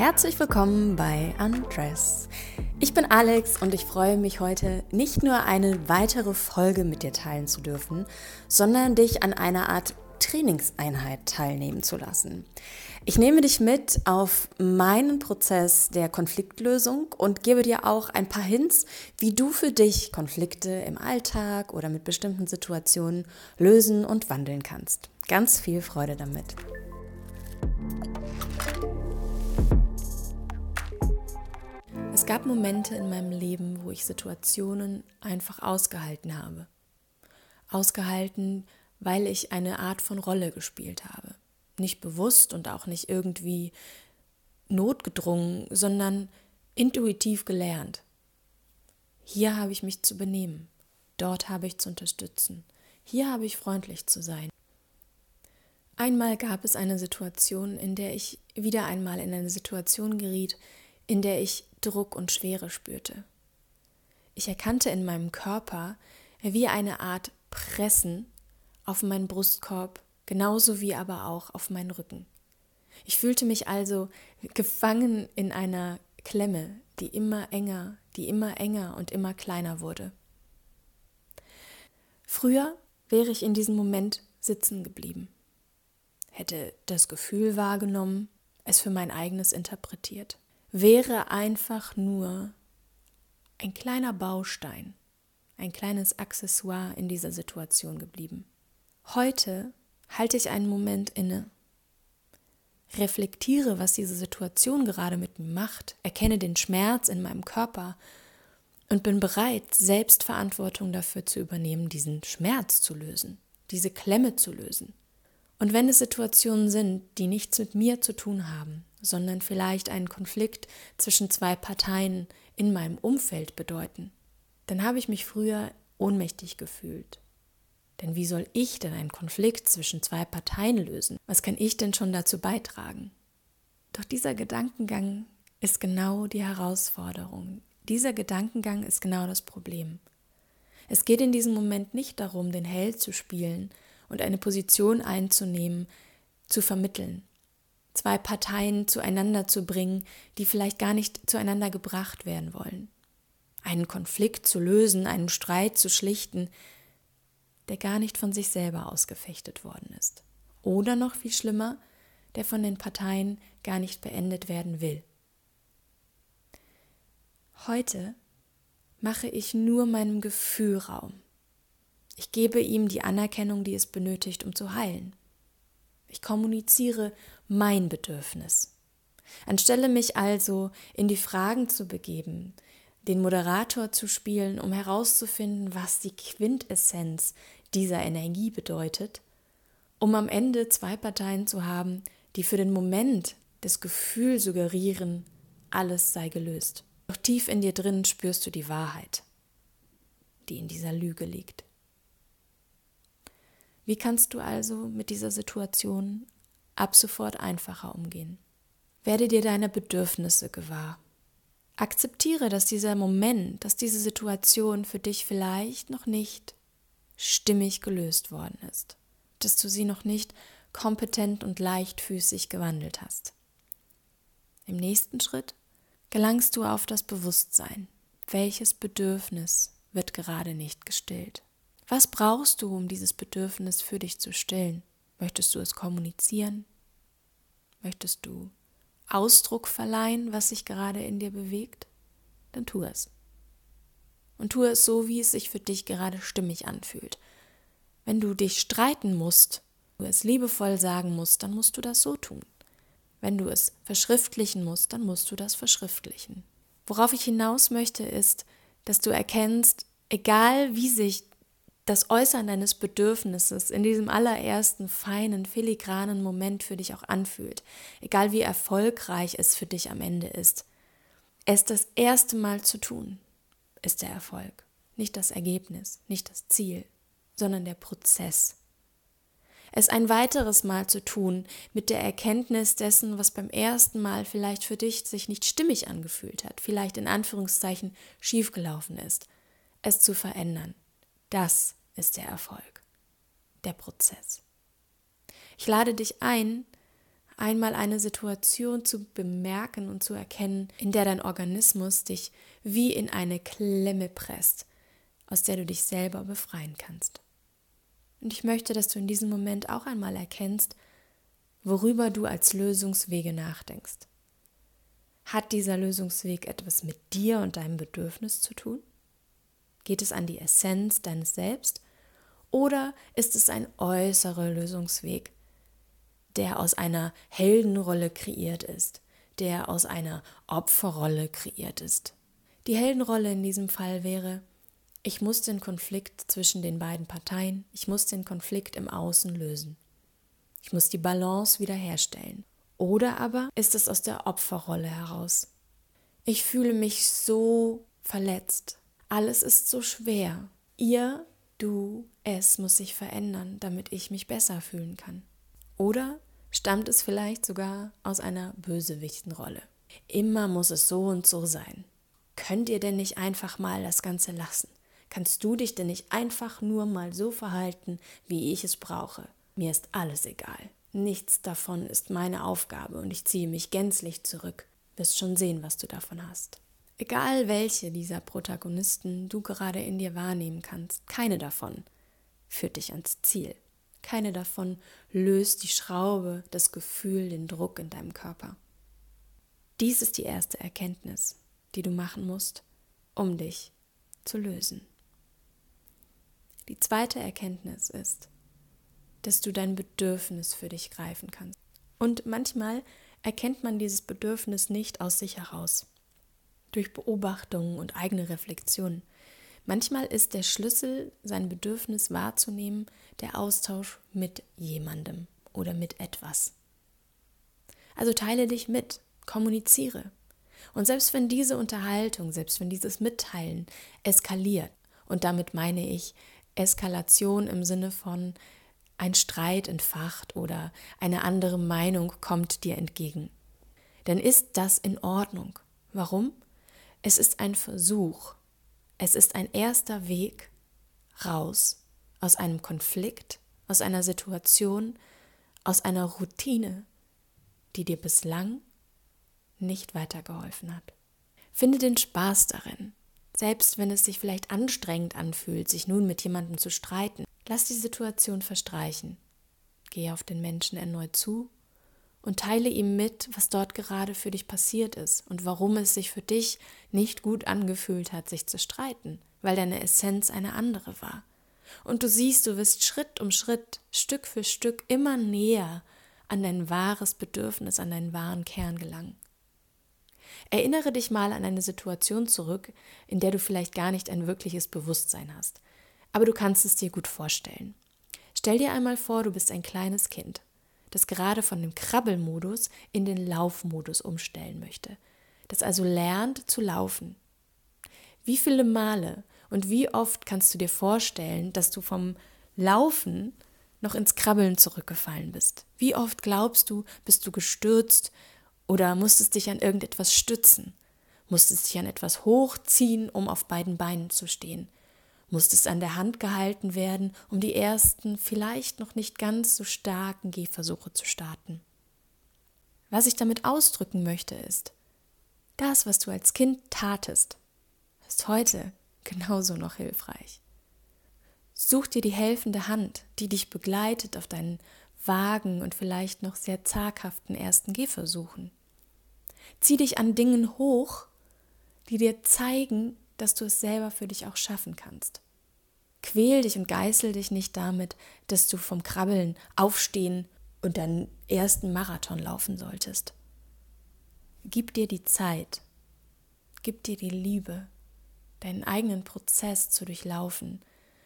Herzlich willkommen bei Undress. Ich bin Alex und ich freue mich heute nicht nur eine weitere Folge mit dir teilen zu dürfen, sondern dich an einer Art Trainingseinheit teilnehmen zu lassen. Ich nehme dich mit auf meinen Prozess der Konfliktlösung und gebe dir auch ein paar Hints, wie du für dich Konflikte im Alltag oder mit bestimmten Situationen lösen und wandeln kannst. Ganz viel Freude damit. Gab Momente in meinem Leben, wo ich Situationen einfach ausgehalten habe. Ausgehalten, weil ich eine Art von Rolle gespielt habe. Nicht bewusst und auch nicht irgendwie notgedrungen, sondern intuitiv gelernt. Hier habe ich mich zu benehmen, dort habe ich zu unterstützen, hier habe ich freundlich zu sein. Einmal gab es eine Situation, in der ich wieder einmal in eine Situation geriet, in der ich Druck und Schwere spürte. Ich erkannte in meinem Körper wie eine Art Pressen auf meinen Brustkorb, genauso wie aber auch auf meinen Rücken. Ich fühlte mich also gefangen in einer Klemme, die immer enger, die immer enger und immer kleiner wurde. Früher wäre ich in diesem Moment sitzen geblieben, hätte das Gefühl wahrgenommen, es für mein eigenes interpretiert, wäre einfach nur ein kleiner Baustein, ein kleines Accessoire in dieser Situation geblieben. Heute halte ich einen Moment inne, reflektiere, was diese Situation gerade mit mir macht, erkenne den Schmerz in meinem Körper und bin bereit, selbst Verantwortung dafür zu übernehmen, diesen Schmerz zu lösen, diese Klemme zu lösen. Und wenn es Situationen sind, die nichts mit mir zu tun haben, sondern vielleicht einen Konflikt zwischen zwei Parteien in meinem Umfeld bedeuten, dann habe ich mich früher ohnmächtig gefühlt, denn wie soll ich denn einen Konflikt zwischen zwei Parteien lösen? Was kann ich denn schon dazu beitragen? Doch dieser Gedankengang ist genau die Herausforderung. Dieser Gedankengang ist genau das Problem. Es geht in diesem Moment nicht darum, den Held zu spielen und eine Position einzunehmen, zu vermitteln, zwei Parteien zueinander zu bringen, die vielleicht gar nicht zueinander gebracht werden wollen, einen Konflikt zu lösen, einen Streit zu schlichten, der gar nicht von sich selber ausgefechtet worden ist. Oder noch viel schlimmer, der von den Parteien gar nicht beendet werden will. Heute mache ich nur meinem Gefühl Raum. Ich gebe ihm die Anerkennung, die es benötigt, um zu heilen. Ich kommuniziere mein Bedürfnis. Anstelle mich also in die Fragen zu begeben, den Moderator zu spielen, um herauszufinden, was die Quintessenz dieser Energie bedeutet, um am Ende zwei Parteien zu haben, die für den Moment das Gefühl suggerieren, alles sei gelöst. Doch tief in dir drin spürst du die Wahrheit, die in dieser Lüge liegt. Wie kannst du also mit dieser Situation ab sofort einfacher umgehen? Werde dir deine Bedürfnisse gewahr. Akzeptiere, dass dieser Moment, dass diese Situation für dich vielleicht noch nicht stimmig gelöst worden ist, dass du sie noch nicht kompetent und leichtfüßig gewandelt hast. Im nächsten Schritt gelangst du auf das Bewusstsein. Welches Bedürfnis wird gerade nicht gestillt? Was brauchst du, um dieses Bedürfnis für dich zu stillen? Möchtest du es kommunizieren? Möchtest du Ausdruck verleihen, was sich gerade in dir bewegt? Dann tu es und tue es so, wie es sich für dich gerade stimmig anfühlt. Wenn du dich streiten musst, du es liebevoll sagen musst, dann musst du das so tun. Wenn du es verschriftlichen musst, dann musst du das verschriftlichen. Worauf ich hinaus möchte, ist, dass du erkennst, egal wie sich das Äußern deines Bedürfnisses in diesem allerersten feinen, filigranen Moment für dich auch anfühlt, egal wie erfolgreich es für dich am Ende ist, es das erste Mal zu tun, ist der Erfolg. Nicht das Ergebnis, nicht das Ziel, sondern der Prozess. Es ein weiteres Mal zu tun mit der Erkenntnis dessen, was beim ersten Mal vielleicht für dich sich nicht stimmig angefühlt hat, vielleicht in Anführungszeichen schiefgelaufen ist, es zu verändern. Das ist der Erfolg, der Prozess. Ich lade dich ein, einmal eine Situation zu bemerken und zu erkennen, in der dein Organismus dich wie in eine Klemme presst, aus der du dich selber befreien kannst. Und ich möchte, dass du in diesem Moment auch einmal erkennst, worüber du als Lösungswege nachdenkst. Hat dieser Lösungsweg etwas mit dir und deinem Bedürfnis zu tun? Geht es an die Essenz deines Selbst? Oder ist es ein äußerer Lösungsweg, der aus einer Heldenrolle kreiert ist, der aus einer Opferrolle kreiert ist? Die Heldenrolle in diesem Fall wäre, ich muss den Konflikt zwischen den beiden Parteien, ich muss den Konflikt im Außen lösen. Ich muss die Balance wiederherstellen. Oder aber ist es aus der Opferrolle heraus. Ich fühle mich so verletzt. Alles ist so schwer. Ihr, du, es muss sich verändern, damit ich mich besser fühlen kann. Oder stammt es vielleicht sogar aus einer Bösewichtenrolle. Immer muss es so und so sein. Könnt ihr denn nicht einfach mal das Ganze lassen? Kannst du dich denn nicht einfach nur mal so verhalten, wie ich es brauche? Mir ist alles egal. Nichts davon ist meine Aufgabe und ich ziehe mich gänzlich zurück. Wirst schon sehen, was du davon hast. Egal welche dieser Protagonisten du gerade in dir wahrnehmen kannst, keine davon führt dich ans Ziel. Keine davon löst die Schraube, das Gefühl, den Druck in deinem Körper. Dies ist die erste Erkenntnis, die du machen musst, um dich zu lösen. Die zweite Erkenntnis ist, dass du dein Bedürfnis für dich greifen kannst. Und manchmal erkennt man dieses Bedürfnis nicht aus sich heraus, durch Beobachtungen und eigene Reflexion. Manchmal ist der Schlüssel, sein Bedürfnis wahrzunehmen, der Austausch mit jemandem oder mit etwas. Also teile dich mit, kommuniziere. Und selbst wenn diese Unterhaltung, selbst wenn dieses Mitteilen eskaliert, und damit meine ich Eskalation im Sinne von ein Streit entfacht oder eine andere Meinung kommt dir entgegen. Dann ist das in Ordnung. Warum? Es ist ein Versuch. Es ist ein erster Weg raus aus einem Konflikt, aus einer Situation, aus einer Routine, die dir bislang nicht weitergeholfen hat. Finde den Spaß darin, selbst wenn es sich vielleicht anstrengend anfühlt, sich nun mit jemandem zu streiten. Lass die Situation verstreichen. Gehe auf den Menschen erneut zu und teile ihm mit, was dort gerade für dich passiert ist und warum es sich für dich nicht gut angefühlt hat, sich zu streiten, weil deine Essenz eine andere war. Und du siehst, du wirst Schritt um Schritt, Stück für Stück immer näher an dein wahres Bedürfnis, an deinen wahren Kern gelangen. Erinnere dich mal an eine Situation zurück, in der du vielleicht gar nicht ein wirkliches Bewusstsein hast aber du kannst es dir gut vorstellen. Stell dir einmal vor, du bist ein kleines Kind, das gerade von dem Krabbelmodus in den Laufmodus umstellen möchte, das also lernt zu laufen. Wie viele Male und wie oft kannst du dir vorstellen, dass du vom Laufen noch ins Krabbeln zurückgefallen bist? Wie oft glaubst du, bist du gestürzt oder musstest dich an irgendetwas stützen? Musstest dich an etwas hochziehen, um auf beiden Beinen zu stehen? Musstest an der Hand gehalten werden, um die ersten, vielleicht noch nicht ganz so starken Gehversuche zu starten. Was ich damit ausdrücken möchte, ist, das, was du als Kind tatest, ist heute genauso noch hilfreich. Such dir die helfende Hand, die dich begleitet auf deinen vagen und vielleicht noch sehr zaghaften ersten Gehversuchen. Zieh dich an Dingen hoch, die dir zeigen, dass du es selber für dich auch schaffen kannst. Quäl dich und geißel dich nicht damit, dass du vom Krabbeln aufstehen und deinen ersten Marathon laufen solltest. Gib dir die Zeit, gib dir die Liebe, deinen eigenen Prozess zu durchlaufen,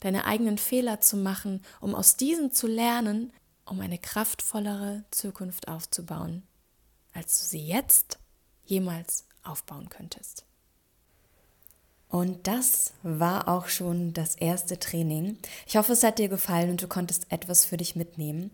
deine eigenen Fehler zu machen, um aus diesen zu lernen, um eine kraftvollere Zukunft aufzubauen, als du sie jetzt jemals aufbauen könntest. Und das war auch schon das erste Training. Ich hoffe, es hat dir gefallen und du konntest etwas für dich mitnehmen.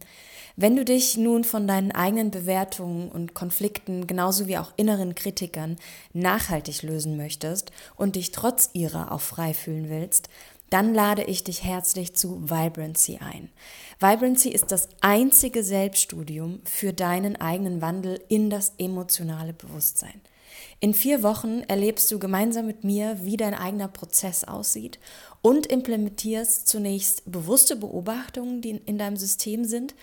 Wenn du dich nun von deinen eigenen Bewertungen und Konflikten genauso wie auch inneren Kritikern nachhaltig lösen möchtest und dich trotz ihrer auch frei fühlen willst, dann lade ich dich herzlich zu Vibrancy ein. Vibrancy ist das einzige Selbststudium für deinen eigenen Wandel in das emotionale Bewusstsein. In vier Wochen erlebst du gemeinsam mit mir, wie dein eigener Prozess aussieht und implementierst zunächst bewusste Beobachtungen, die in deinem System sind,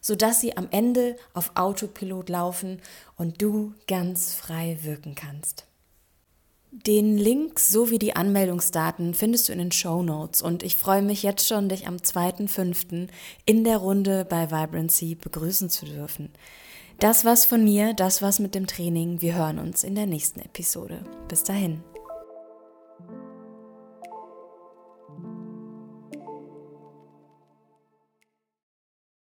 sodass sie am Ende auf Autopilot laufen und du ganz frei wirken kannst. Den Link sowie die Anmeldungsdaten findest du in den Show Notes und ich freue mich jetzt schon, dich am 2.5. in der Runde bei Vibrancy begrüßen zu dürfen. Das war's von mir, das war's mit dem Training. Wir hören uns in der nächsten Episode. Bis dahin.